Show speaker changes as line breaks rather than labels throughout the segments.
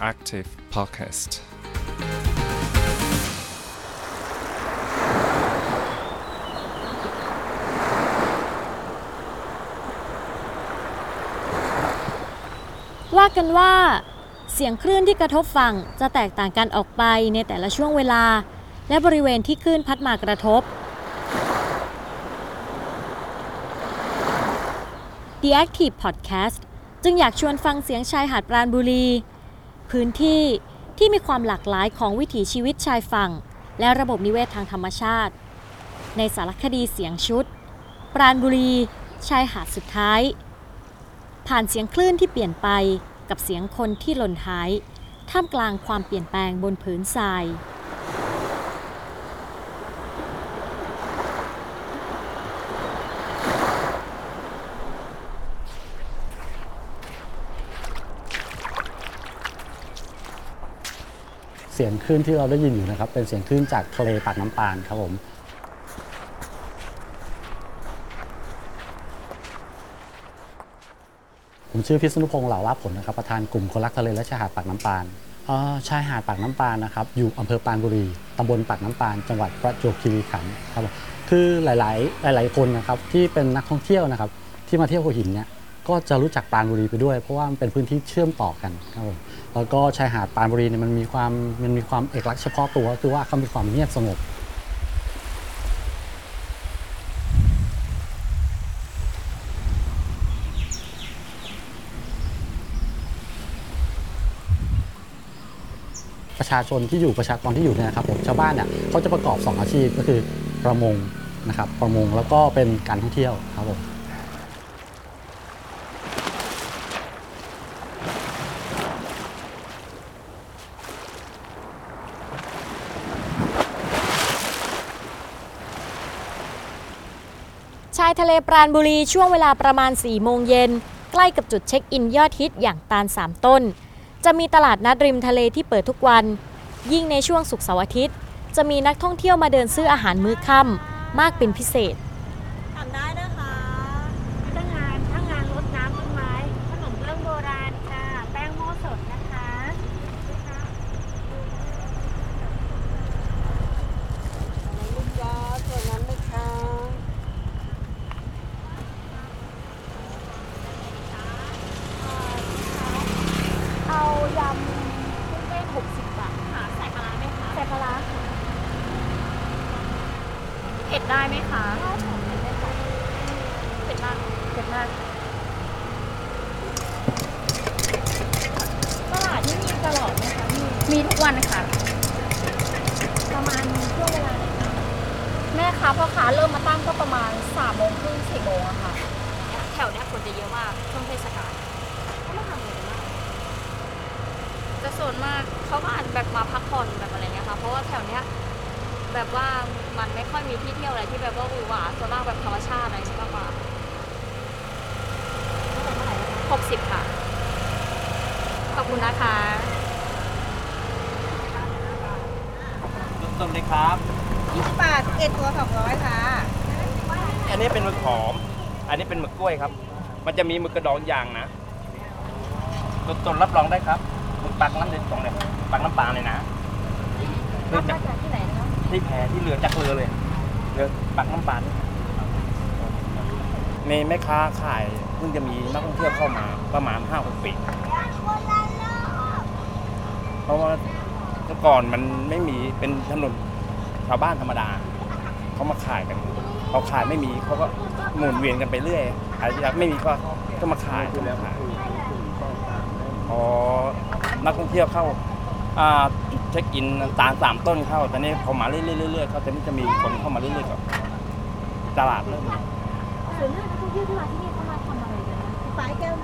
Active Podcast
ว่ากันว่า เสียงคลื่นที่กระทบฝั่งจะแตกต่างกันออกไปในแต่ละช่วงเวลา และบริเวณที่คลื่นพัดมากระทบ The Active Podcast จึงอยากชวนฟังเสียงชายหาดปราณบุรี พื้นที่ที่มีความหลากหลายของวิถีชีวิตชายฝั่ง และระบบนิเวศทางธรรมชาติ ในสารคดีเสียงชุด ปราณบุรี ชายหาดสุดท้าย ผ่านเสียงคลื่นที่เปลี่ยนไปกับเสียงคนที่หล่นหาย ท่ามกลางความเปลี่ยนแปลงบนผืนทราย
สียงคลื่นที่เราได้ยินอยู่นะครับ เป็นเสียงคลื่นจากทะเลปากน้ำปานครับผมผมชื่อพิษณุพงษ์เหล่าลาผลนะครับประธานกลุ่มคนรักทะเลและชายหาดปากน้ำปานอ่อชายหาดปากน้ำปานนะครับอยู่อำเภอปานบุรีตำบลปากน้ำปาน จังหวัดประจวบคีรีขันธ์ครับคือหลาย ๆ หลาย ๆ คนนะครับที่เป็นนักท่องเที่ยวนะครับ ที่มาเที่ยวหัวหินเนี่ยก็จะรู้จักปานบุรีไปด้วย เพราะว่ามันเป็นพื้นที่เชื่อมต่อกันครับผม แล้วก็ชายหาดปรานบุรีเนี่ยมันมีความมันมีความเอกลักษณ์เฉพาะตัวคือว่าเขามีความเงียบสงบประชาชนที่อยู่ประชากรที่อยู่เนี่ยนะครับผมชาวบ้านเนี่ยเขาจะประกอบ 2 อาชีพก็คือประมงนะครับประมงแล้วก็เป็นการท่องเที่ยวครับผม
ทะเลปราณบุรีช่วงเวลาประมาณ 4 โมงเย็น ใกล้กับจุดเช็คอินยอดฮิตอย่างตาลสามต้น จะมีตลาดนัดริมทะเลที่เปิดทุกวัน ยิ่งในช่วงสุกเสาร์อาทิตย์ จะมีนักท่องเที่ยวมาเดินซื้ออาหารมื้อค่ำมากเป็นพิเศษ
ทำได้นะคะทั้งงานทั้งงานรดน้ำต้นไม้ ขนมเรื่องโบราณค่ะ แป้งโม่สดนะคะ
ลูกยาส่วนนั้นไหมคะ
เอายำกุ้งเต้น60 บาทค่ะใส่ปลาร้าไหมคะ ใส่ปลาร้าค่ะ เผ็ดได้ไหมคะเผ็ดมากเผ็ดมากตลาดที่มีตลอดไหมคะมีมีทุกวันค่ะ ประมาณช่วงเวลาไหนคะแม่ค้าพ่อค้าเริ่มมาตั้งก็ประมาณสามโมงครึ่งสี่โมงอะค่ะ แถวเนี้ยคนจะเยอะมากช่วงเทศกาลเขามาทำอะไรกันบ้าง
แต่ส่วนมากเขาก็อาจจะแบบมาพักผ่อนแบบอะไรเงี้ยค่ะ เพราะว่าแถวเนี้ย แบบว่ามันไม่ค่อยมีที่เที่ยวอะไรที่แบบว่าหวือหวาส่วนมากแบบธรรมชาติอะไรมากกว่าหกสิบค่ะ ขอบคุณนะคะ
ต้นเลยครับ
20บาทเอ็ดตัว200ค่ะ
อันนี้เป็นหมึกหอม อันนี้เป็นหมึกกล้วยครับ มันจะมีหมึกกระดองยางนะต้นต้นรับรองได้ครับหมึกปักน้ำเด็ดตรงเลยปักน้ำปลาเลยนะเรือจากที่ไหนนะ ที่แพที่เรือจากเรือเลยเรือปักน้ำปลานี่มีแม่ค้าขายเพิ่งจะมีนักท่องเที่ยวเข้ามาประมาณห้าหกปีเพราะว่าเมื่อก่อนมันไม่มีเป็นถนนชาวบ้านธรรมดาเขามาขายกันพอขายไม่มีเขาก็หมุนเวียนกันไปเรื่อยขายไม่มีก็ก็มาขายก็มาขายพอนักท่องเที่ยวเข้าอ่าจุด เช็คอินตาลสามต้นเข้าตอนนี้พอมาเรื่อยๆเรื่อยๆเขาจะจะมีคนเข้ามาเรื่อยๆกับตลาดเริ่ม
ส่วนมากนักท่องเที่ยวที่มาที่นี่เขามาทำอะไรกันนะ
สายแก้ว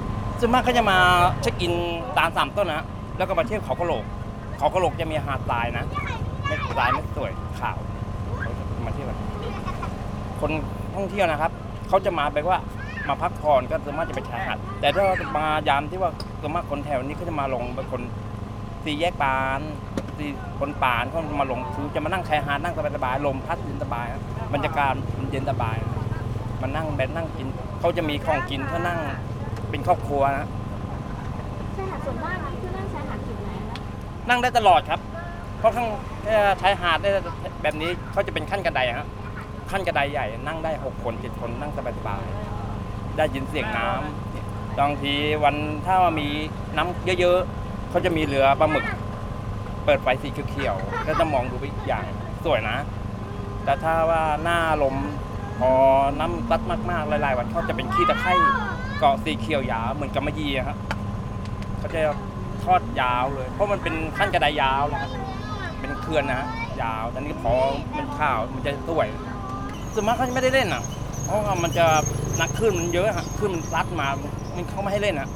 ส่วนมากเขาจะมาเช็คอินตาลสามต้นนะแล้วก็มาเที่ยวเขากระโหลก เขากระโหลกจะมีหาดทรายนะไม่ทรายไม่สวยขาวเขาจะมาเที่ยวกันคนท่องเที่ยวนะครับเขาจะมาแบบว่ามาพักผ่อนก็ส่วนมากจะไปชายหาดแต่ถ้ามายามที่ว่าส่วนมากคนแถวนี้เขาจะมาลงเป็นคนตีแยกปาน ตีคนปานเขามาลงคือจะมานั่งชายหาดนั่งสบายๆลมพัดเย็นสบายครับบรรยากาศมันเย็นสบายมานั่งแบบนั่งกินเขาจะมีของกินเขานั่งเป็นครอบครัวนะ
ชายหาดส่วนมากนะที่นั่นชายหาดจุดไหนนะ
นั่งได้ตลอดครับ เพราะข้างเอ่อชายหาดเนี่ยแบบนี้เขาจะเป็นขั้นกระไดฮะขั้นกระไดใหญ่นั่งได้หกคนเจ็ดคนนั่งสบายๆได้ยินเสียงน้ำบางทีวันถ้ามีน้ำเยอะๆเขาจะมีเรือปลาหมึก เปิดไฟสีเขียวๆแล้วจะมองดูไปอีกอย่างสวยนะ แต่ถ้าว่าหน้าลมพอน้ำซัดมากๆหลายๆวันเขาจะเป็นขี้ตะไคร่เกาะสีเขียวยาวเหมือนกำมะยี่ครับเขาจะทอดยาวเลย เพราะมันเป็นขั้นกระไดยาวนะครับเป็นเขื่อนนะยาวแต่นี่พอมันข้าวมันจะสวยส่วนมากเขาจะไม่ได้เล่นอะ เพราะว่ามันจะนักขึ้นมันเยอะฮะขึ้นมันซัดมามันเขาไม่ให้เล่นอะ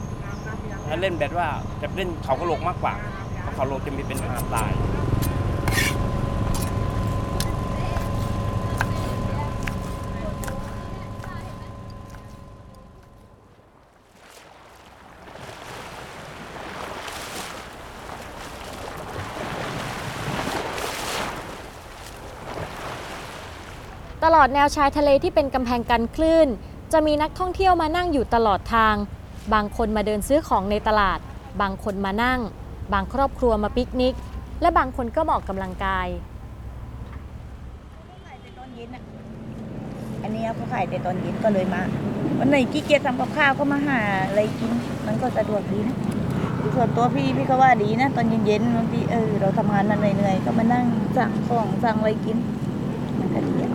ให้เล่นแบบว่าจะเล่นเขากระโหลกมากกว่า เขาโหลจะมีเป็นหาดทราย
ตลอดแนวชายทะเลที่เป็นกำแพงกันคลื่น จะมีนักท่องเที่ยวมานั่งอยู่ตลอดทาง บางคนมาเดินซื้อของในตลาด บางคนมานั่ง บางครอบครัวมาปิกนิก และบางคนก็มาออกกำลังกาย
ตอนเย็นอะอันนี้เขาขายแต่ตอนเย็นก็เลยมา วันไหนขี้เกียจทำกับข้าวก็มาหาอะไรกิน มันก็สะดวกดีนะส่วนตัวพี่พี่ก็ว่าดีนะ ตอนเย็นๆบางทีเออเราทำงานมาเหนื่อยๆก็มานั่งสั่งของสั่งอะไรกิน มันก็ดีอะ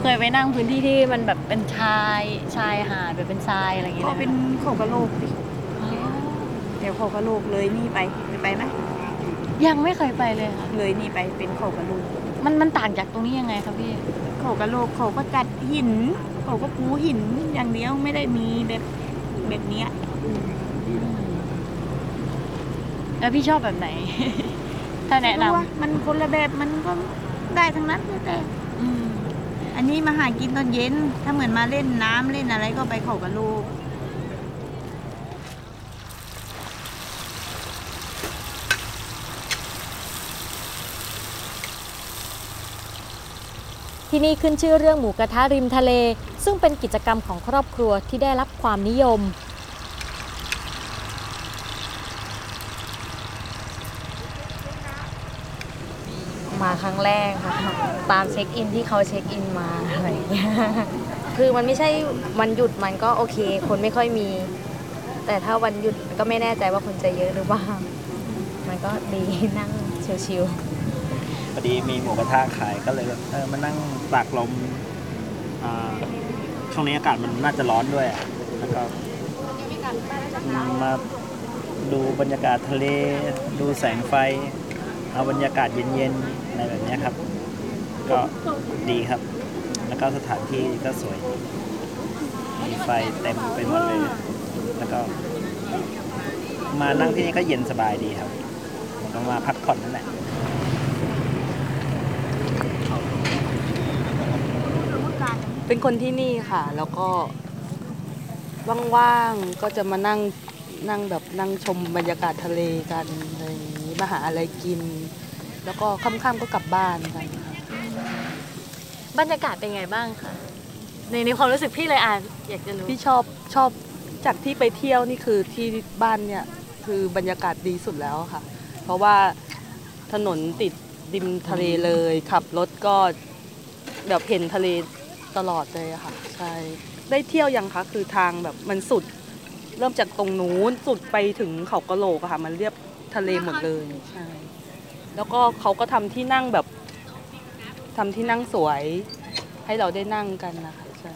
เคยไปนั่งพื้นที่ที่มันแบบเป็นชายชายหาดแบบเป็นทรายอะไรอย่างเงี้ย
ก็เป็นเขากระโหลกดิ เดี๋ยวเขากระโหลกเลยนี่ไปไปไปไหม
ยังไม่เคยไปเลยค่ะ
เลยนี่ไปเป็นเขากระโหลก
มันมันต่างจากตรงนี้ยังไงครับพี่
เขากระโหลกเขาก็กัดหินเขาก็ปูหินอย่างเดียวไม่ได้มีแบบแบบเนี้ย
แล้วพี่ชอบแบบไหน ถ้าแนะน
รู้ว่ามันคนละแบบมันก็ได้ทั้งนั้นแต่ำ
อืม
อันนี้มาหากินตอนเย็น ถ้าเหมือนมาเล่นน้ำเล่นอะไรก็ไปเขากับลูก
ที่นี่ขึ้นชื่อเรื่องหมูกระทะริมทะเล ซึ่งเป็นกิจกรรมของครอบครัวที่ได้รับความนิยม
มาครั้งแรกค่ะตามเช็คอินที่เขาเช็คอินมาอะไรอย่างเงี้ยคือมันไม่ใช่วันหยุดมันก็โอเค คนไม่ค่อยมี แต่ถ้าวันหยุดก็ไม่แน่ใจว่าคนจะเยอะหรือเปล่ามันก็ดีนั่งชิวๆ
พอดีมีหมูกระทะขายก็เลยแบบเออมานั่งตากลมอ่าช่วงนี้อากาศมันน่าจะร้อนด้วยอะแล้วก็มาดูบรรยากาศทะเล ดูแสงไฟ เอาบรรยากาศเย็นๆอะไรแบบเนี้ยครับ ก็ดีครับ แล้วก็สถานที่ก็สวยมีไฟเต็มไปหมดเลย แล้วก็ มานั่งที่นี่ก็เย็นสบายดีครับผมก็มาพักผ่อนนั่นแหละ
เป็นคนที่นี่ค่ะ แล้วก็ว่างๆก็จะมานั่งนั่งแบบนั่งชมบรรยากาศทะเลกันอะไรอย่างนี้มาหาอะไรกิน แล้วก็ค่ำๆก็กลับบ้านกันค่ะ
บรรยากาศเป็นไงบ้างคะในในความรู้สึกพี่เลยอ่านอยากจะรู้
พี่ชอบชอบจากที่ไปเที่ยวนี่คือที่บ้านเนี่ยคือบรรยากาศดีสุดแล้วค่ะ เพราะว่าถนนติดริมทะเลเลยขับรถก็แบบเห็นทะเล ตลอดเลยอะค่ะ ใช่ ได้เที่ยวยังคะคือทางแบบมันสุด เริ่มจากตรงนู้นสุดไปถึงเขากะโหลกอะค่ะ มันเรียบทะเลหมดเลยใช่แล้วก็เขาก็ทำที่นั่งแบบทำที่นั่งสวย ให้เราได้นั่งกันนะคะใช่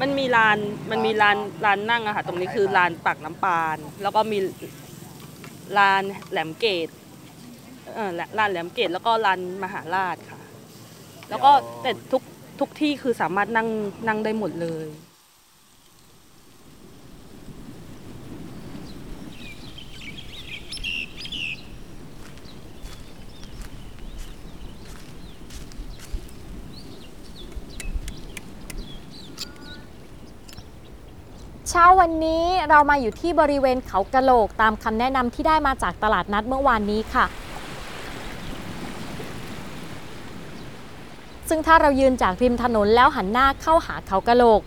มันมีลานมันมีลานลานนั่งอะค่ะ ตรงนี้คือลานปากน้ำปาน แล้วก็มีลานแหลมเกตเออและลานแหลมเกตแล้วก็ลานมหาราชค่ะ แล้วก็แต่ทุก ทุกที่คือสามารถนั่งนั่งได้หมดเลย
เช้าวันนี้เรามาอยู่ที่บริเวณเขากะโหลกตามคำแนะนำที่ได้มาจากตลาดนัดเมื่อวานนี้ค่ะ ซึ่งถ้าเรายืนจากริมถนนแล้วหันหน้าเข้าหาเขากะโหลก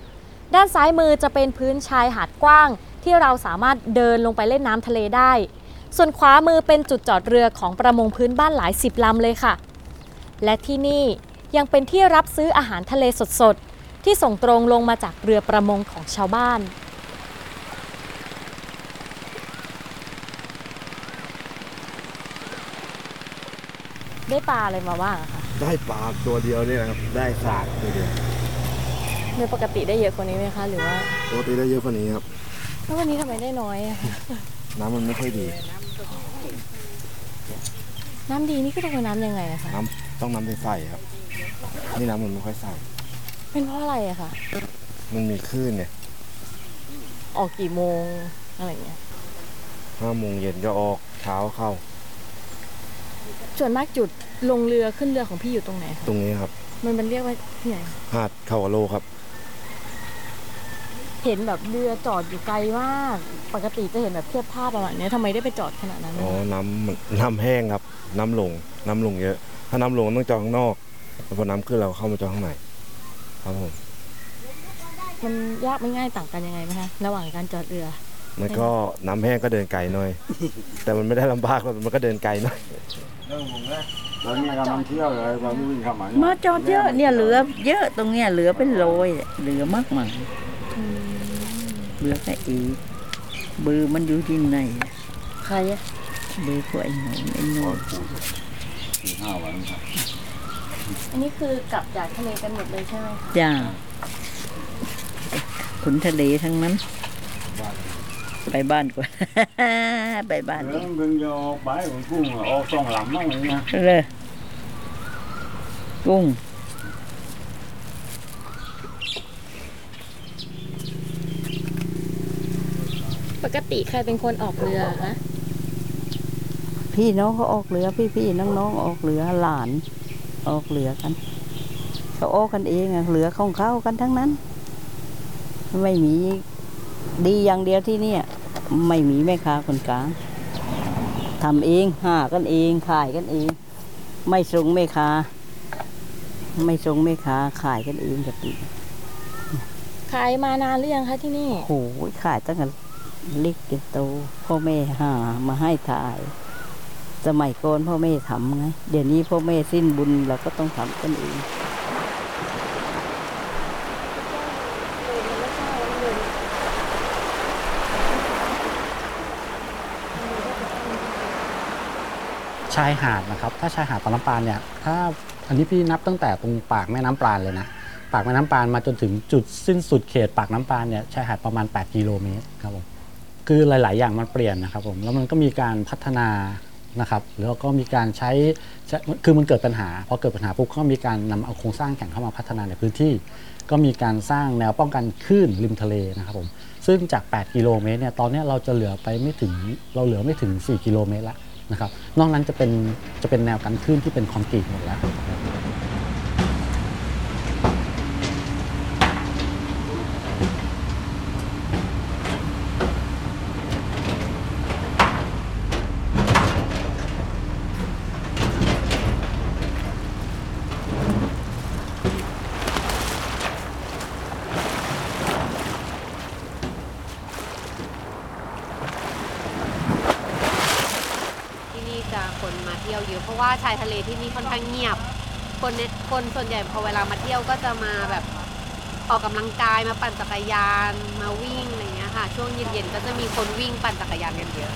ด้านซ้ายมือจะเป็นพื้นชายหาดกว้าง ที่เราสามารถเดินลงไปเล่นน้ำทะเลได้
ส่วนขวามือเป็นจุดจอดเรือของประมงพื้นบ้านหลายสิบลำเลยค่ะ และที่นี่ยังเป็นที่รับซื้ออาหารทะเลสดๆ ที่ส่งตรงลงมาจากเรือประมงของชาวบ้าน ได้ปลาอะไรมาบ้างอะคะ
ได้ปลาตัวเดียวเนี่ยนะครับ ได้สากตัวเดียว
โดยปกติได้เยอะกว่านี้ไหมคะหรือว่า
ปกติได้เยอะกว่านี้ครับ
แล้ววันนี้ทำไมได้น้อยอะคะ
น้ำมันไม่ค่อยดี
น้ำดีนี่คือต้องเป็นน้ำยังไงอะคะ
น้ำต้องน้ำใสๆครับ นี่น้ำมันไม่ค่อยใส
เป็นเพราะอะไรอะคะ
มันมีคลื่นเนี่ย
ออกกี่โมงอะไรเงี้ย
ห้าโมงเย็นก็ออกเช้าเข้า
ส่วนมากจุดลงเรือขึ้นเรือของพี่อยู่ตรงไหนคะ
ตรงนี้ครับ
มันมันเรียกว่าที่ไหน
หาดเข้ากะโลครับ
เห็นแบบเรือจอดอยู่ไกลมาก ปกติจะเห็นแบบเทียบท่าประมาณเนี้ยทำไมได้ไปจอดขนาดนั้น
อ๋อ
อะ
น้ำมันน้ำแห้งครับ น้ำลง น้ำลงเยอะ ถ้าน้ำลงต้องจอดข้างนอกแล้วพอน้ำขึ้นเราเข้ามาจอดข้างในครับผม
มันยากไม่ง่ายต่างกันยังไงไหมคะระหว่างการจอดเรือ
มันก็น้ำแห้งก็เดินไกลหน่อย แต่มันไม่ได้ลำบากหรอกมันก็เดินไกลหน่อย
แล้วนี่กำลังเที่ยวเลยเราไม่วิ่งเข้ามา
มาจอดเยอะเนี่ยเหลือ เยอะตรงเนี้ยเหลือเป็นโรยเหลือมากมายเหลือแค่อีกเบอร์มันอยู่ที่ไหน
ใครอะ
เบอร์ของไอ้หนูไอ้หนู
สี่ห้าวันครับ
อันนี้คือกลับจากทะเลกันหมดเลยใช่ไหมคะ
จ้าขุนทะเลทั้งนั้น ไปบ้านก่อน ไปบ้าน
เรื่องเบิ่งจะออกไปของกุ้งอะออกสองหลังมั่งเลยนะ
เลยกุ้ง
ปกติใครเป็นคนออกเรือคะ
พี่น้องเขาออกเรือ พี่พี่น้องน้องๆออกเรือหลาน ออกเรือกันเขาออกกันเองอะเรือของเขากันทั้งนั้น ไม่มีดีอย่างเดียวที่เนี่ย ไม่มีแม่ค้าคนกลางทำเองหากันเองขายกันเอง ไม่ส่งแม่ค้า ไม่ส่งแม่ค้าขายกันเองกับตี
ขายมานานหรือยังคะที่นี่
โอ้โหขายตั้งแต่เล็กจนโตพ่อแม่หามาให้ถ่าย สมัยก่อนพ่อแม่ทำไงเดี๋ยวนี้พ่อแม่สิ้นบุญเราก็ต้องทำกันเอง
ชายหาดนะครับ ถ้าชายหาดปากน้ำปานเนี่ยถ้าอันนี้พี่นับตั้งแต่ตรงปากแม่น้ำปานเลยนะ ปากแม่น้ำปานมาจนถึงจุดสิ้นสุดเขตปากน้ำปานเนี่ยชายหาดประมาณ 8 กิโลเมตรครับผมคือหลาย ๆ อย่างมันเปลี่ยนนะครับผมแล้วมันก็มีการพัฒนานะครับแล้วก็มีการใช้ใช้คือมันเกิดปัญหาพอเกิดปัญหาปุ๊บก็มีการนำเอาโครงสร้างแข่งเข้ามาพัฒนาในพื้นที่ ก็มีการสร้างแนวป้องกันคลื่นริมทะเลนะครับผมซึ่งจาก 8 กิโลเมตรเนี่ยตอนเนี้ยเราจะเหลือไปไม่ถึงเราเหลือไม่ถึง 4 กิโลเมตรล้ว นะครับนอกนั้นจะเป็นจะเป็นแนวกันคลื่นที่เป็นคอนกรีตหมดแล้ว
ที่นี่จะคนมาเที่ยะว่าชายทะเลที่นี่ค่อนข้างเงียบ คนเนี่ยคนส่วนใหญ่พอเวลามาเที่ยวก็จะมาแบบออกกำลังกายมาปั่นจักรยานมาวิ่งอะไรเงี้ยค่ะ ช่วงเย็นๆก็จะมีคนวิ่งปั่นจักรยานกันเยอะ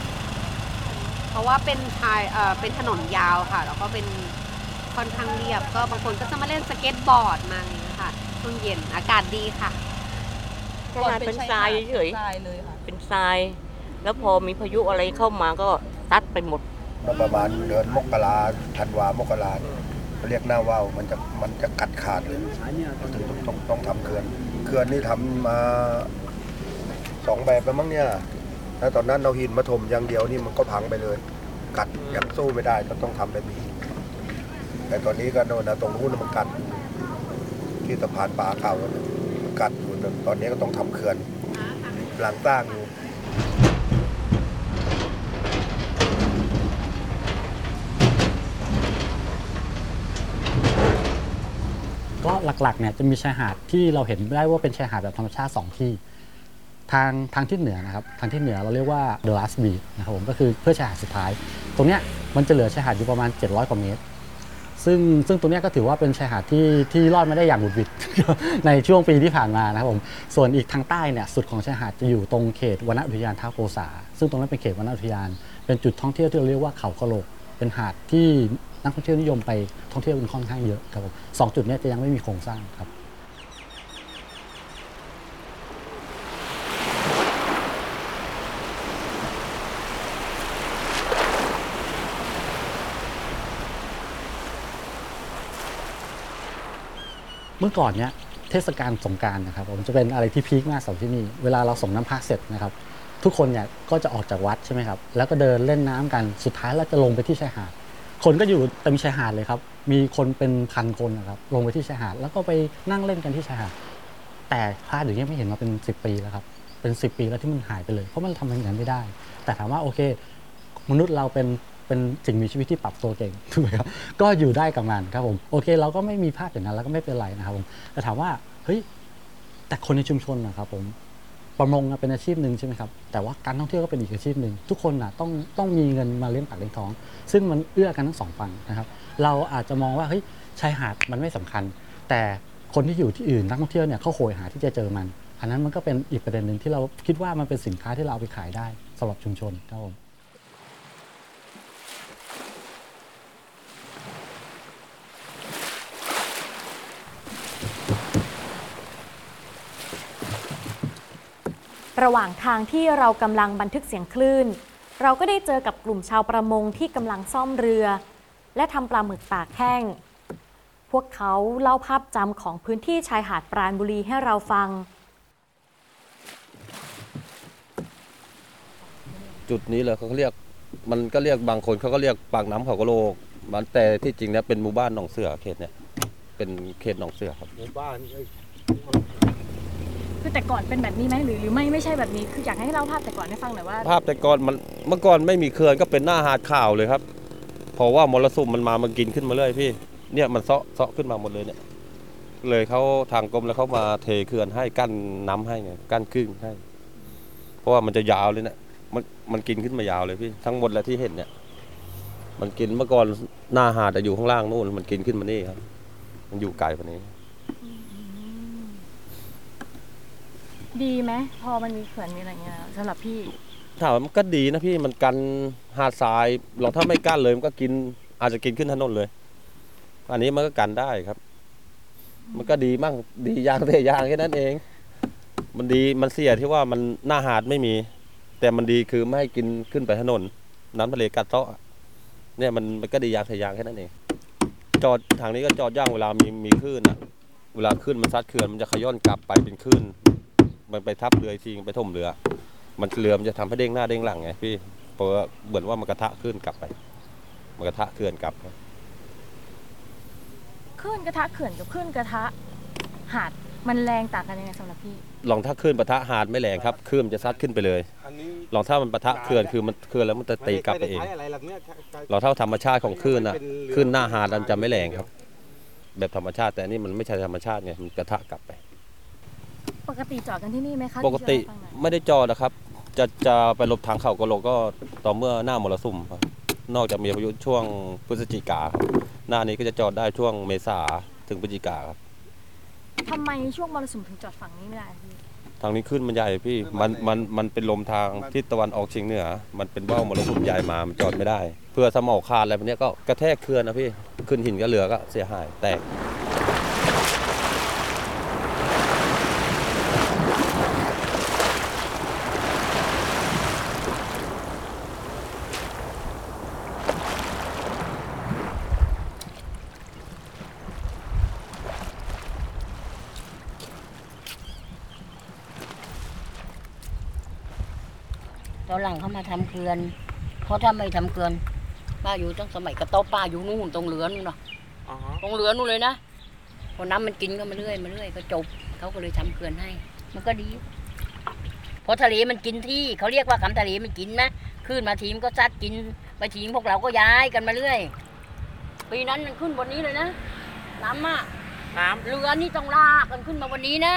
เพราะว่าเป็นชายเอ่อเป็นถนนยาวค่ะ แล้วก็เป็นค่อนข้างเรียบ ก็บางคนก็จะมาเล่นสเก็ตบอร์ดมาอะไรเงี้ยค่ะช่วงเย็นอากาศดีค่ะ
ชายหาดเป็นทรายเฉย
ทรายเลยค่ะ
เป็นทราย แล้วพอมีพายุอะไรเข้ามาก็ตัดไปหมด
ประมาณเดือนมกราธันวามกราเนี่ยเขาเรียกหน้าว่าวมันจะมันจะกัดขาดเลยถึงต้องต้องต้องทำเขื่อนเขื่อนนี่ทำมาสองแบบแล้วมั้งเนี่ยแล้วตอนนั้นเราหินมาถมอย่างเดียวนี่มันก็พังไปเลย กัดยังสู้ไม่ได้ก็ต้องทำแบบนี้ แต่ตอนนี้ก็โน่นนะตรงนู้นมันกัด ที่สะพานป่าเขาน่ะมันกัดอยู่ต่ตอนนี้ก็ต้องทำเขื่อนหลังสร้างอยู่
ก็ หลักๆเนี่ยจะมีชายหาดที่เราเห็นได้ว่าเป็นชายหาดแบบธรรมชาติ 2 ที่ ทางทางทิศเหนือนะครับทางทิศเหนือเราเรียกว่า the last beat นะครับผมก็คือเพื่อชายหาดสุดท้าย ตรงเนี้ยมันจะเหลือชายหาดอยู่ประมาณ 700 กว่าเมตร ซึ่งซึ่งตรงเนี้ยก็ถือว่าเป็นชายหาดที่ที่รอดมาได้อย่างบุดหวิดในช่วงปีที่ผ่านมานะครับผมส่วนอีกทางใต้เนี่ยสุดของชายหาดจะอยู่ตรงเขตวนอุทยานท่าโกษาซึ่งตรงนั้นเป็นเขตวนอุทยาน เป็นจุดท่องเที่ยวที่เราเรียกว่าเขากะโหลกเป็นหาดที่ นักท่องเที่ยวนิยมไปท่องเที่ยวกันค่อนข้างเยอะครับผมสองจุดนี้จะยังไม่มีโครงสร้างครับเมื่อก่อนเนี้ยเทศกาลสงการนะครับผมจะเป็นอะไรที่พีคมากสำหรับที่นี่เวลาเราส่งน้ำพระเสร็จนะครับ ทุกคนเนี่ยก็จะออกจากวัดใช่ไหมครับ แล้วก็เดินเล่นน้ำกันสุดท้ายแล้วจะลงไปที่ชายหาด คนก็อยู่เต็มชายหาดเลยครับ มีคนเป็นพันคนนะครับ ลงไปที่ชายหาด แล้วก็ไปนั่งเล่นกันที่ชายหาด แต่พระเดี๋ยวนี้ไม่เห็นมาเป็น 10 ปีแล้วครับ เป็น 10 ปีแล้วที่มันหายไปเลย เพราะมันทำอย่างนั้นไม่ได้ แต่ถามว่าโอเค มนุษย์เราเป็นเป็นสิ่งมีชีวิตที่ปรับตัวเก่งถูกไหมครับ ก็อยู่ได้กับมันครับผม โอเค เราก็ไม่มีภาพอย่างนั้นแล้วก็ไม่เป็นไรนะครับผม แต่ถามว่า เฮ้ย แต่คนในชุมชนนะครับผม ประมงเป็นอาชีพหนึ่งใช่ไหมครับแต่ว่าการท่องเที่ยวก็เป็นอีกอาชีพหนึ่งทุกคนนะต้องต้องมีเงินมาเลี้ยงปากเลี้ยงท้อง ซึ่งมันเอื้อกันทั้งสองฝั่งนะครับ เราอาจจะมองว่าเฮ้ยชายหาดมันไม่สำคัญ แต่คนที่อยู่ที่อื่นนักท่องเที่ยวเนี่ยเขาโหยหาที่จะเจอมัน อันนั้นมันก็เป็นอีกประเด็นหนึ่งที่เราคิดว่ามันเป็นสินค้าที่เราเอาไปขายได้สำหรับชุมชนครับผม
ระหว่างทางที่เรากำลังบันทึกเสียงคลื่น เราก็ได้เจอกับกลุ่มชาวประมงที่กำลังซ่อมเรือ และทำปลาหมึกตากแห้ง พวกเขาเล่าภาพจำของพื้นที่ชายหาดปราณบุรีให้เราฟัง
จุดนี้เลยเขาก็เรียกมันก็เรียกบางคนเขาก็เรียกปากน้ำเขากะโหลกมันแต่ที่จริงเนี่ยเป็นหมู่บ้านหนองเสือเขตเนี่ยเป็นเขตหนองเสือครับ
หมู่บ้าน
คือแต่ก่อนเป็นแบบนี้ไหมหรือหรือไม่ไม่ใช่แบบนี้คืออยากให้เล่าภาพแต่ก่อนให้ฟังหน่อยว่า
ภาพแต่ก่อนมันเมื่อก่อนไม่มีเขื่อนก็เป็นหน้าหาดข่าวเลยครับเพราะว่ามรสุมมันมามันกินขึ้นมาเรื่อยพี่ เนี่ยมันเซาะเซาะขึ้นมาหมดเลยเนี่ย เลยเขาทางกรมแล้วเขามาเทเขื่อนให้กั้นน้ำให้ไงกั้นครึ่งให้ เพราะว่ามันจะยาวเลยเนี่ยมันมันกินขึ้นมายาวเลยพี่ทั้งหมดแล้วที่เห็นเนี่ย มันกินเมื่อก่อนหน้าหาดอยู่ข้างล่างนู่นมันกินขึ้นมานี่ครับ มันอยู่ไกลกว่านี้
ดีไหมพอมันมีเขื่อนมีอะไรเงี้ยสำหรับพี่
ถามมันก็ดีนะพี่มันกันหาดทรายเราถ้าไม่กั้นเลยมันก็กินอาจจะกินขึ้นถนนเลย อันนี้มันก็กันได้ครับ มันก็ดีมั่งดีอย่างแต่อย่างแค่นั้นเอง มันดีมันเสียที่ว่ามันหน้าหาดไม่มี แต่มันดีคือไม่ให้กินขึ้นไปถนนน้ำทะเลกัดเซาะเนี่ยมันมันก็ดีอย่างแต่อย่างแค่นั้นเอง จอดทางนี้ก็จอดย่างเวลามีมีคลื่นอะ เวลาขึ้นมันซัดเขื่อนมันจะขย้อนกลับไปเป็นคลื่น มันไปทับเรืออีกทีไปท่มเรือ มันเรือมันจะทำให้เด้งหน้าเด้งหลังไงพี่เพราะว่าเหมือนว่ามันกระทะขึ้นกลับไปมันกระทะเขื่อนกลับ
คลื่นกระทะเขื่อนกับคลื่นกระทะหาดมันแรงต่างกันยังไงสำหรับพี่
ลองถ้าคลื่นปะทะหาดไม่แรงครับคลื่นมันจะซัดขึ้นไปเลย ลองถ้ามันปะทะเขื่อนคือมันเขื่อนแล้วมันจะตีกลับไปเองเราเท่าธรรมชาติของคลื่นอะคลื่นหน้าหาดมันจะไม่แรงครับ แบบธรรมชาติแต่อันนี่มันไม่ใช่ธรรมชาติไงมันกระทะกลับไป
ปกติจอดกันที่นี่ไหมคะ
ปกติ
ที่ช่วยเล่าให้ฟังหน่อย
ไม่ได้จอดนะครับ จะจะไปหลบทางเขากะโหลกก็ต่อเมื่อหน้ามรสุมครับนอกจากมีพายุช่วงพฤศจิกาครับหน้านี้ก็จะจอดได้ช่วงเมษาถึงพฤศจิกาครับ
ทำไมช่วงมรสุมถึงจอดฝั่งนี้ไม่ได้พี่
ทางนี้ขึ้นมันใหญ่พี่มันมันมันเป็นลมทางทิศตะวันออกเฉียงเหนือ มันเป็นว่าวมรสุมใหญ่มามันจอดไม่ได้ เพื่อสมอขาดอะไรพวกเนี้ยก็กระแทกเขื่อนนะพี่ขึ้นหินก็เรือก็เสียหายแตก
อนหลังเขามาทำเขื่อน เพราะถ้าไม่ทำเขื่อนป้าอยู่ตั้งสมัยกระต๊อบป้าอยู่นู่นตรงเรือนู่นเนาะตรงเรือนู่นเลยนะพอน้ำมันกินก็มาเรื่อยมาเรื่อยก็จบเขาก็เลยทำเขื่อนให้ มันก็ดีเพราะทะเลมันกินที่เขาเรียกว่าคำทะเลมันกินนะขึ้นมาทีมก็ซัดกินไปทีมพวกเราก็ย้ายกันมาเรื่อยปีนั้นมันขึ้นบนนี้เลยนะน้ำอะน้ำเรือนี่ต้องลากกันขึ้นมาวันนี้นะ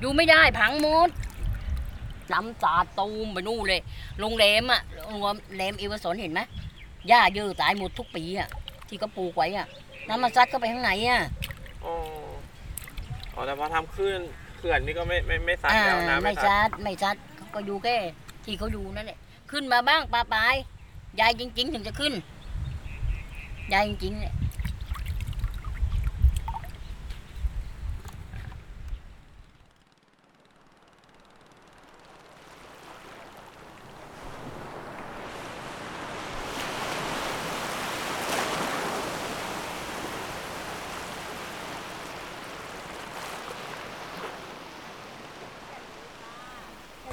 อยู่ไม่ได้พังหมด ล้ำสาดตูมไปนู่นเลยโรงแรมอะโรงแรมเอเวอร์สนเห็นไหมหญ้าเยอะตายหมดทุกปีอะที่เขาปลูกไว้อะน้ำมันซัดเข้าไปข้างในอะ
อ๋ออ๋อแต่พอทำขึ้นเขื่อนนี่ก็ไม่ไม่ไม่ซัด
อ่า
แล้วนะ
ไม่ซัดไม่ซัดเขาก็อยู่แค่ที่เขาอยู่นั่นแหละขึ้นมาบ้างปลาปลายยายจริง ๆ ถึงจะขึ้นยายจริงๆเนี่ย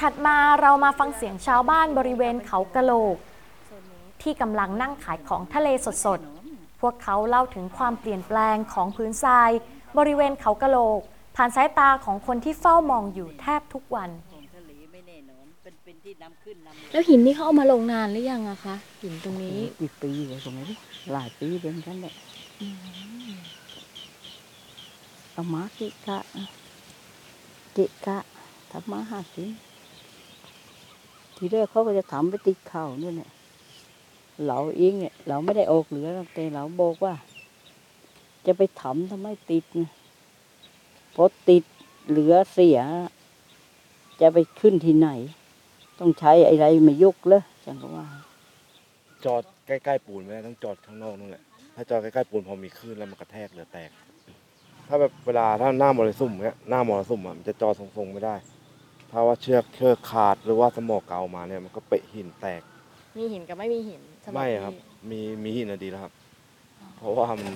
ถัดมาเรามาฟังเสียงชาวบ้านบริเวณเขากะโหลก ที่กำลังนั่งขายของทะเลสดๆ พวกเขาเล่าถึงความเปลี่ยนแปลงของพื้นทราย บริเวณเขากะโหลก ผ่านสายตาของคนที่เฝ้ามองอยู่แทบทุกวัน แล้วหินนี่เขาเอามาลงนานหรือยังอะคะหินตรงนี้
กี่ปีเลยตรงนี้หลายปีเป็นกันแหละเอามาเกะกะเกะกะทำมาหากิน ทีแรกเขาก็จะทำไปติดเข่านี่แหละเราเองเนี่ยเราไม่ได้ออกเหลือแต่เราบอกว่า จะไปทำทำไมติดไงพอติดเหลือเสีย จะไปขึ้นที่ไหน ต้องใช้อะไรมายกเลยจังก็ว่า
จอดใกล้ๆปูนไม่ได้ต้องจอดข้างนอกนั่นแหละถ้าจอดใกล้ๆปูนพอมีคลื่นแล้วมันกระแทกเรือแตก ถ้าแบบเวลาถ้าหน้ามรสุมเนี้ยหน้ามรสุมอะมันจะจอดทรงๆไม่ได้ ถ้าว่าเชือกเชือกขาดหรือว่าสมอเกามาเนี่ยมันก็เปะหินแตก
มีหินกับไม่มีหินสำห
ไม่
พี่
ครับมีมีหินอะดีแล้วครับ เพราะว่ามัน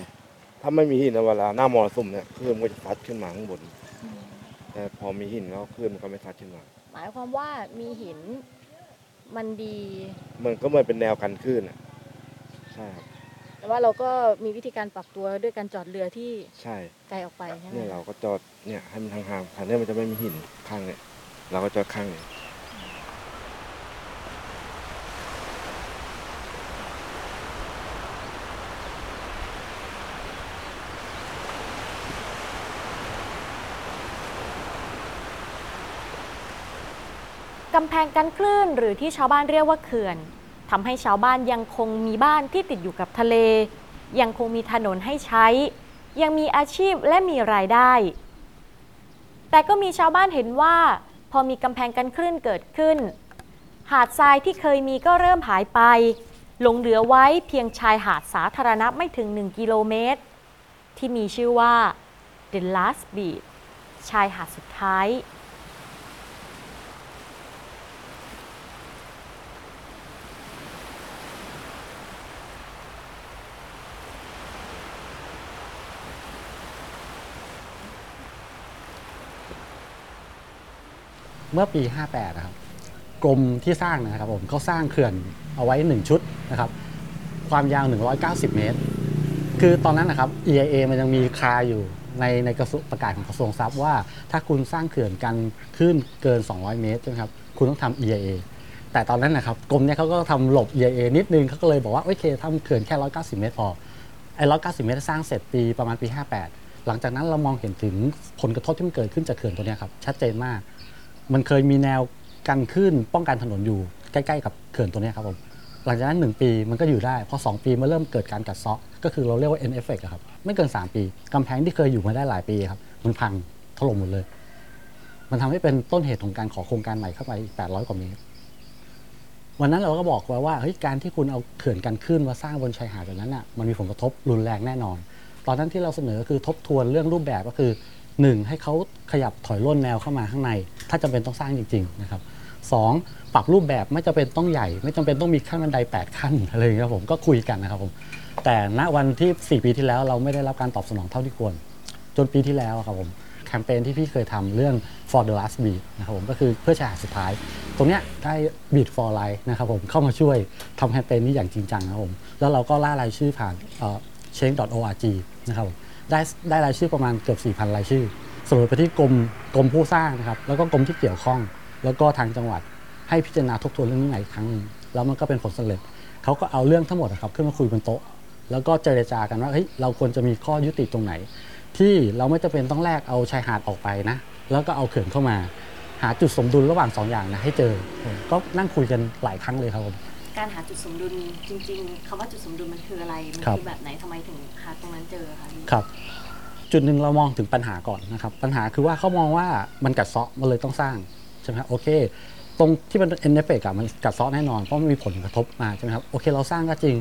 ถ้าไม่มีหินนะเวลาหน้ามรสุมเนี่ยคลื่นมันก็จะซัดขึ้นมาข้างบนแต่พอมีหินแล้วคลื่นมันก็ไม่ซัดขึ้นมา
หมายความว่ามีหินมันดี
มันก็เหมือนเป็นแนวกันคลื่นอะใช่ครับ
แต่ว่าเราก็มีวิธีการปรับตัวด้วยการจอดเรือที่
ใช่
ไกลออกไปใช่ไหม
เนี่ยเราก็จอดเนี่ยให้มันห่างๆคันนี้มันจะไม่มีหินข้างเนี่ย เราก็จอดข้างเนี่ย
กำแพงกันคลื่นหรือที่ชาวบ้านเรียกว่าเขื่อนทำให้ชาวบ้านยังคงมีบ้านที่ติดอยู่กับทะเล ยังคงมีถนนให้ใช้ ยังมีอาชีพและมีรายได้ แต่ก็มีชาวบ้านเห็นว่า พอมีกำแพงกันคลื่นเกิดขึ้น หาดทรายที่เคยมีก็เริ่มหายไป หลงเหลือไว้เพียงชายหาดสาธารณะไม่ถึง 1 กิโลเมตร ที่มีชื่อว่า The Last Beach ชายหาดสุดท้าย
เมื่อปี 58นะครับกรมที่สร้างนะครับผมเขาสร้างเขื่อนเอาไว้ 1 ชุดนะครับ ความยาว 190 เมตร คือตอนนั้นนะครับ EIA มันยังมีคาอยู่ในในกระทรวงประกาศของกระทรวงทรัพย์ว่า ถ้าคุณสร้างเขื่อนกันขึ้นเกิน 200 เมตรใช่ไหมครับคุณต้องทำ EIA แต่ตอนนั้นนะครับกรมเนี่ยเขาก็ทำหลบ EIA นิดนึงเขาก็เลยบอกว่าโอเคทำเขื่อนแค่ 190 เมตรพอไอ้190 เมตรสร้างเสร็จปีประมาณปี 58 หลังจากนั้นเรามองเห็นถึงผลกระทบที่มันเกิดขึ้นจากเขื่อนตัวนี้ครับชัดเจนมาก มันเคยมีแนวกันขึ้นป้องกันถนนอยู่ใกล้ๆกับเขื่อนตัวนี้ครับผมหลังจากนั้น 1 ปีมันก็อยู่ได้ พอ 2 ปีมันเริ่มเกิดการกัดเซาะก็คือเราเรียกว่า N effect ครับไม่เกิน 3 ปี กำแพงที่เคยอยู่มาได้หลายปีครับมันพังถล่มหมดเลย มันทำให้เป็นต้นเหตุของการขอโครงการใหม่เข้าไปอีก 800 กว่าเมตรวันนั้นเราก็บอกไว้ว่าเฮ้ยการที่คุณเอาเขื่อนกันขึ้นมาสร้างบนชายหาดแบบนั้นอะมันมีผลกระทบรุนแรงแน่นอน ตอนนั้นที่เราเสนอคือทบทวนเรื่องรูปแบบก็คือ 1. ให้เขาขยับถอยร่นแนวเข้ามาข้างใน ถ้าจำเป็นต้องสร้างจริง ๆ นะครับ 2. ปรับรูปแบบไม่จำเป็นต้องใหญ่ ไม่จำเป็นต้องมีขั้นบันได 8 ขั้นอะไรอย่างเงี้ยครับผมก็คุยกันนะครับผมแต่ณวันที่ 4 ปีที่แล้วเราไม่ได้รับการตอบสนองเท่าที่ควร จนปีที่แล้วครับผมแคมเปญที่พี่เคยทำเรื่อง for the last beat นะครับผมก็คือเพื่อชายหาดสุดท้าย ตรงเนี้ยได้ beat for life นะครับผมเข้ามาช่วยทำแคมเปญนี้อย่างจริงจังนะครับผมแล้วเราก็ล่ารายชื่อผ่านเอ่อ change.org นะครับผม ได้ได้รายชื่อประมาณเกือบ 4,000 รายชื่อสรุปไปที่กรมกรมผู้สร้างนะครับ แล้วก็กรมที่เกี่ยวข้อง แล้วก็ทางจังหวัดให้พิจารณาทบทวนเรื่องนี้ใหม่อีกครั้งหนึงแล้วมันก็เป็นผลสำเร็จเขาก็เอาเรื่องทั้งหมดนะครับ ขึ้นมาคุยบนโต๊ะ แล้วก็เจรจากันว่าเฮ้ยเราควรจะมีข้อยุติตรงไหน ที่เราไม่จำเป็นต้องแลกเอาชายหาดออกไปนะ แล้วก็เอาเขื่อนเข้ามา หาจุดสมดุลระหว่างสองอย่างนะให้เจอ ก็นั่งคุยกันหลายครั้งเลยครับผม
การหาจุดสมดุลจริง ๆคำว่าจุดสมดุลมันคืออะไร มัน
ครับ
คือแบบไหนทำไมถึงหาตรงนั้นเจอคะพี่
ครับ จุดหนึ่งเรามองถึงปัญหาก่อนนะครับ ปัญหาคือว่าเขามองว่ามันกัดเซาะมันเลยต้องสร้างใช่ไหมครับโอเค ตรงที่มัน end effect มันกัดเซาะแน่นอนเพราะมันมีผลกระทบมาใช่ไหมครับโอเคเราสร้างก็จริง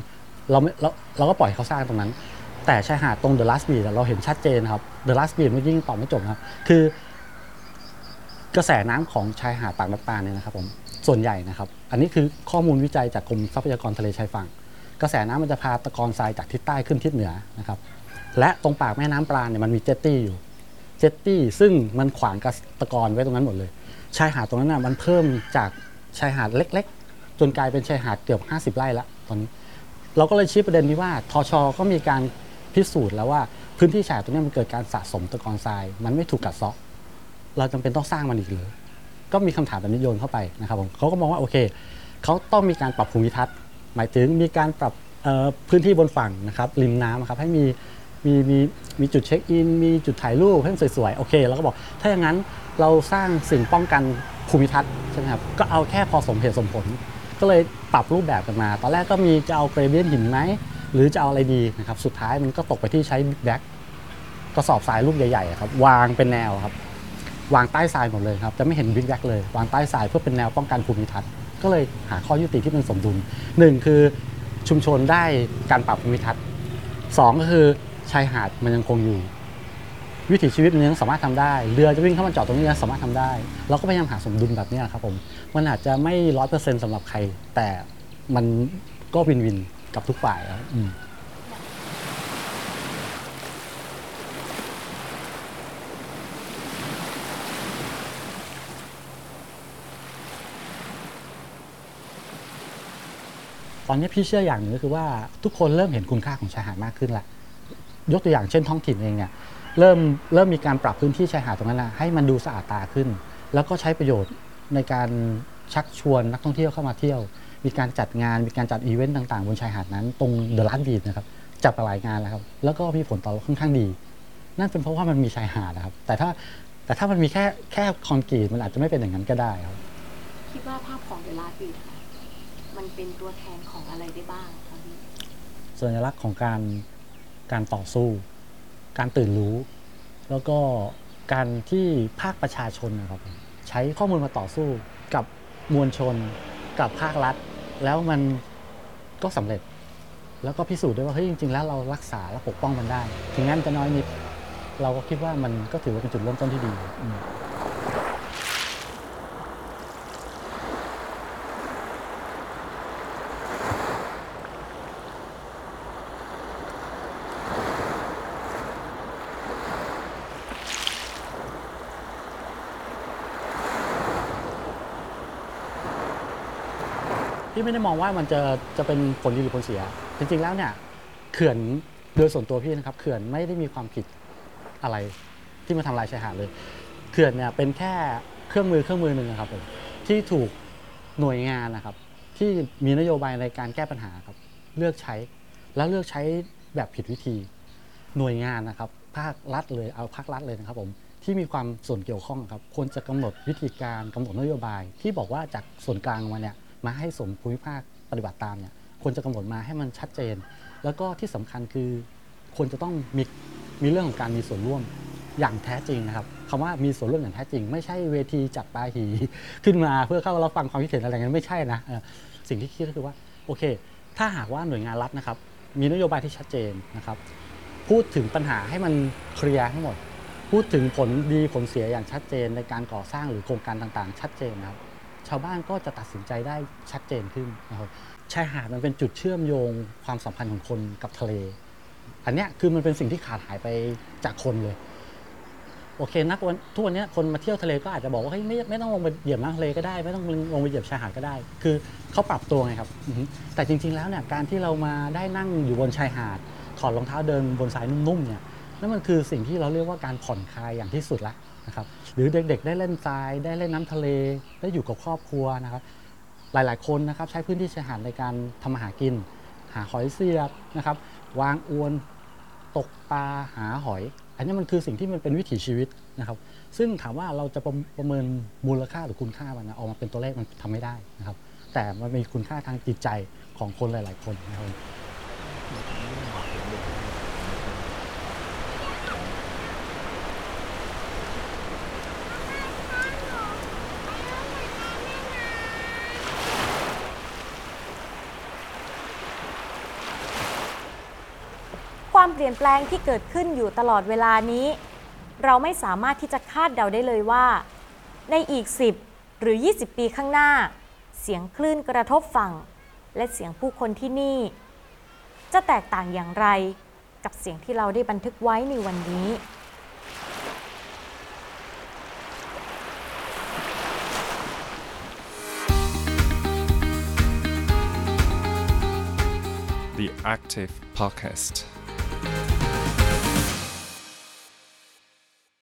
เราไม่เราเราก็ปล่อยให้เขาสร้างตรงนั้น แต่ชายหาดตรงเดอะลัสบีเราเห็นชัดเจนครับเดอะลัสบีมันยิ่งตอบไม่จบนะครับ คือกระแสน้ำของชายหาดปากน้ำปราณเนี่ยนะครับผม ส่วนใหญ่นะครับ อันนี้คือข้อมูลวิจัยจากกรมทรัพยากรทะเลชายฝั่ง กระแสน้ำมันจะพาตะกอนทรายจากทิศใต้ขึ้นทิศเหนือนะครับ และตรงปากแม่น้ำปราณเนี่ยมันมีเจตตี้อยู่ เจตตี้ซึ่งมันขวางกับตะกอนไว้ตรงนั้นหมดเลย ชายหาดตรงนั้นน่ะมันเพิ่มจากชายหาดเล็ก ๆ จนกลายเป็นชายหาดเกือบ 50 ไร่ละตอนนี้ เราก็เลยชี้ประเด็นที่ว่าทชก็มีการพิสูจน์แล้วว่าพื้นที่ชายหาดตรงนี้มันเกิดการสะสมตะกอนทราย มันไม่ถูกกัดเซาะเราจำเป็นต้องสร้างมันอีกเลย ก็มีคำถามแบบนี้โยนเข้าไปนะครับผมเขาก็มองว่าโอเคเขาต้องมีการปรับภูมิทัศน์ หมายถึงมีการปรับพื้นที่บนฝั่งนะครับริมน้ำครับให้มีมีมีมีจุดเช็คอิน มีจุดถ่ายรูปให้มันสวยๆ โอเคเราก็บอกถ้าอย่างนั้นเราสร้างสิ่งป้องกันภูมิทัศน์ใช่ไหมครับก็เอาแค่พอสมเหตุสมผล ก็เลยปรับรูปแบบกันมา ตอนแรกก็มีจะเอาเกรเดียนหินไหมหรือจะเอาอะไรดีนะครับสุดท้ายมันก็ตกไปที่ใช้บิ๊กแบ็กกระสอบทรายลูกใหญ่ๆครับวางเป็นแนวครับ วางใต้ทรายหมดเลยครับ จะไม่เห็น big bag เลย วางใต้ทรายเพื่อเป็นแนวป้องกันภูมิทัศน์ ก็เลยหาข้อยุติที่เป็นสมดุลหนึ่งคือชุมชนได้การปรับภูมิทัศน์สองก็คือชายหาดมันยังคงอยู่ วิถีชีวิตมันยังสามารถทำได้ เรือจะวิ่งเข้ามาจอดตรงนี้ยังสามารถทำได้ เราก็พยายามหาสมดุลแบบนี้ครับผม มันอาจจะไม่ร้อยเปอร์เซ็นต์สำหรับใคร แต่มันก็ win-winกับทุกฝ่ายครับ อนนี้พี่เชื่ออย่างหนึ่งก็คือว่าทุกคนเริ่มเห็นคุณค่าของชายหาดมากขึ้นละยกตัวอย่างเช่นท้องถิ่นเองเนี่ยเริ่มเริ่มมีการปรับพื้นที่ชายหาดตรงนั้นนะให้มันดูสะอาดตาขึ้น แล้วก็ใช้ประโยชน์ในการชักชวนนักท่องเที่ยวเข้ามาเที่ยว มีการจัดงานมีการจัดอีเวนต์ต่างๆ บนชายหาดนั้น ตรงเดอะลันบีชนะครับจัดหลายงานแล้วครับแล้วก็มีผลตอบรับค่อนข้างดี นั่นเป็นเพราะว่ามันมีชายหาดนะครับ แต่ถ้าแต่ถ้ามันมีแค่แค่คอนกรีตมันอาจจะไม่เป็นอย่างนั้นก็ได้ครับ
คิดว่าภาพของเดอะลันบีช มันเป็นตัวแทนของอะไรได้บ้างคะพี่
สัญลักษณ์ของการการต่อสู้ การตื่นรู้ แล้วก็การที่ภาคประชาชนนะครับ ใช้ข้อมูลมาต่อสู้กับมวลชน กับภาครัฐ แล้วมันก็สำเร็จ แล้วก็พิสูจน์ได้ว่าเฮ้ยจริง ๆ แล้วเรารักษาและปกป้องมันได้ ถึงแม้มันจะน้อยนิดเราก็คิดว่ามันก็ถือว่าเป็นจุดเริ่มต้นที่ดี พี่ไม่ได้มองว่ามันจะจะเป็นผลดีหรือผลเสีย จริงๆแล้วเนี่ยเขื่อนโดยส่วนตัวพี่นะครับเขื่อนไม่ได้มีความผิดอะไรที่มาทำลายชายหาดเลย เขื่อนเนี่ยเป็นแค่เครื่องมือเครื่องมือหนึ่งนะครับผมที่ถูกหน่วยงานนะครับ ที่มีนโยบายในการแก้ปัญหาครับ เลือกใช้แล้วเลือกใช้แบบผิดวิธี หน่วยงานนะครับ ภาครัฐเลยเอาภาครัฐเลยนะครับผมที่มีความส่วนเกี่ยวข้องครับควรจะกำหนดวิธีการกำหนดนโยบาย ที่บอกว่าจากส่วนกลางมาเนี่ย มาให้สมภูมิภาคปฏิบัติตามเนี่ยควรจะกำหนดมาให้มันชัดเจน แล้วก็ที่สำคัญคือควรจะต้องมีมีเรื่องของการมีส่วนร่วมอย่างแท้จริงนะครับคำว่ามีส่วนร่วมอย่างแท้จริง ไม่ใช่เวทีจัดปาหีขึ้นมาเพื่อเข้ารับฟังความคิดเห็นอะไรอย่างนั้นไม่ใช่นะสิ่งที่คิดก็คือว่าโอเค ถ้าหากว่าหน่วยงานรัฐนะครับ มีนโยบายที่ชัดเจนนะครับ พูดถึงปัญหาให้มันเคลียร์ทั้งหมด พูดถึงผลดีผลเสียอย่างชัดเจนในการก่อสร้างหรือโครงการต่างๆ ชัดเจนนะครับ ชาวบ้านก็จะตัดสินใจได้ชัดเจนขึ้นนะครับชายหาดมันเป็นจุดเชื่อมโยงความสัมพันธ์ของคนกับทะเล อันเนี้ยคือมันเป็นสิ่งที่ขาดหายไปจากคนเลย โอเคนักวันทุกวันนี้คนมาเที่ยวทะเลก็อาจจะบอกว่าเฮ้ยไม่ไม่ต้องลงไปเหยียบน้ำทะเลก็ได้ ไม่ต้องลงไปเหยียบชายหาดก็ได้ คือเขาปรับตัวไงครับแต่จริง ๆแล้วเนี่ยการที่เรามาได้นั่งอยู่บนชายหาด ถอดรองเท้าเดินบนทรายนุ่มๆเนี่ยนั่นมันคือสิ่งที่เราเรียกว่าการผ่อนคลายอย่างที่สุดล้ว นะครับหรือเด็กๆ ได้เล่นทรายได้เล่นน้ำทะเลได้อยู่กับครอบครัวนะครับ หลายๆคนนะครับใช้พื้นที่ชายหาดในการทำอาหารกิน หาหอยเสียบนะครับ วางอวนตกปลาหาหอย อันนี้มันคือสิ่งที่มันเป็นวิถีชีวิตนะครับ ซึ่งถามว่าเราจะประประเมินมูลค่าหรือคุณค่ามันนะออกมาเป็นตัวเลขมันทำไม่ได้นะครับ แต่มันมีคุณค่าทางจิตใจของคนหลาย ๆ คนนะครับ
ความเป ลี่ยนแปลงที่เกิดขึ้นอยู่ตลอดเวลานี้ เราไม่สามารถที่จะคาดเดาได้เลยว่า ในอีก 10 หรือ 20 ปีข้างหน้า เสียงคลื่นกระทบฝั่ง และเสียงผู้คนที่นี่ จะแตกต่างอย่างไรกับเสียงที่เราได้บันทึกไว้ในวันนี้
The Active Podcast.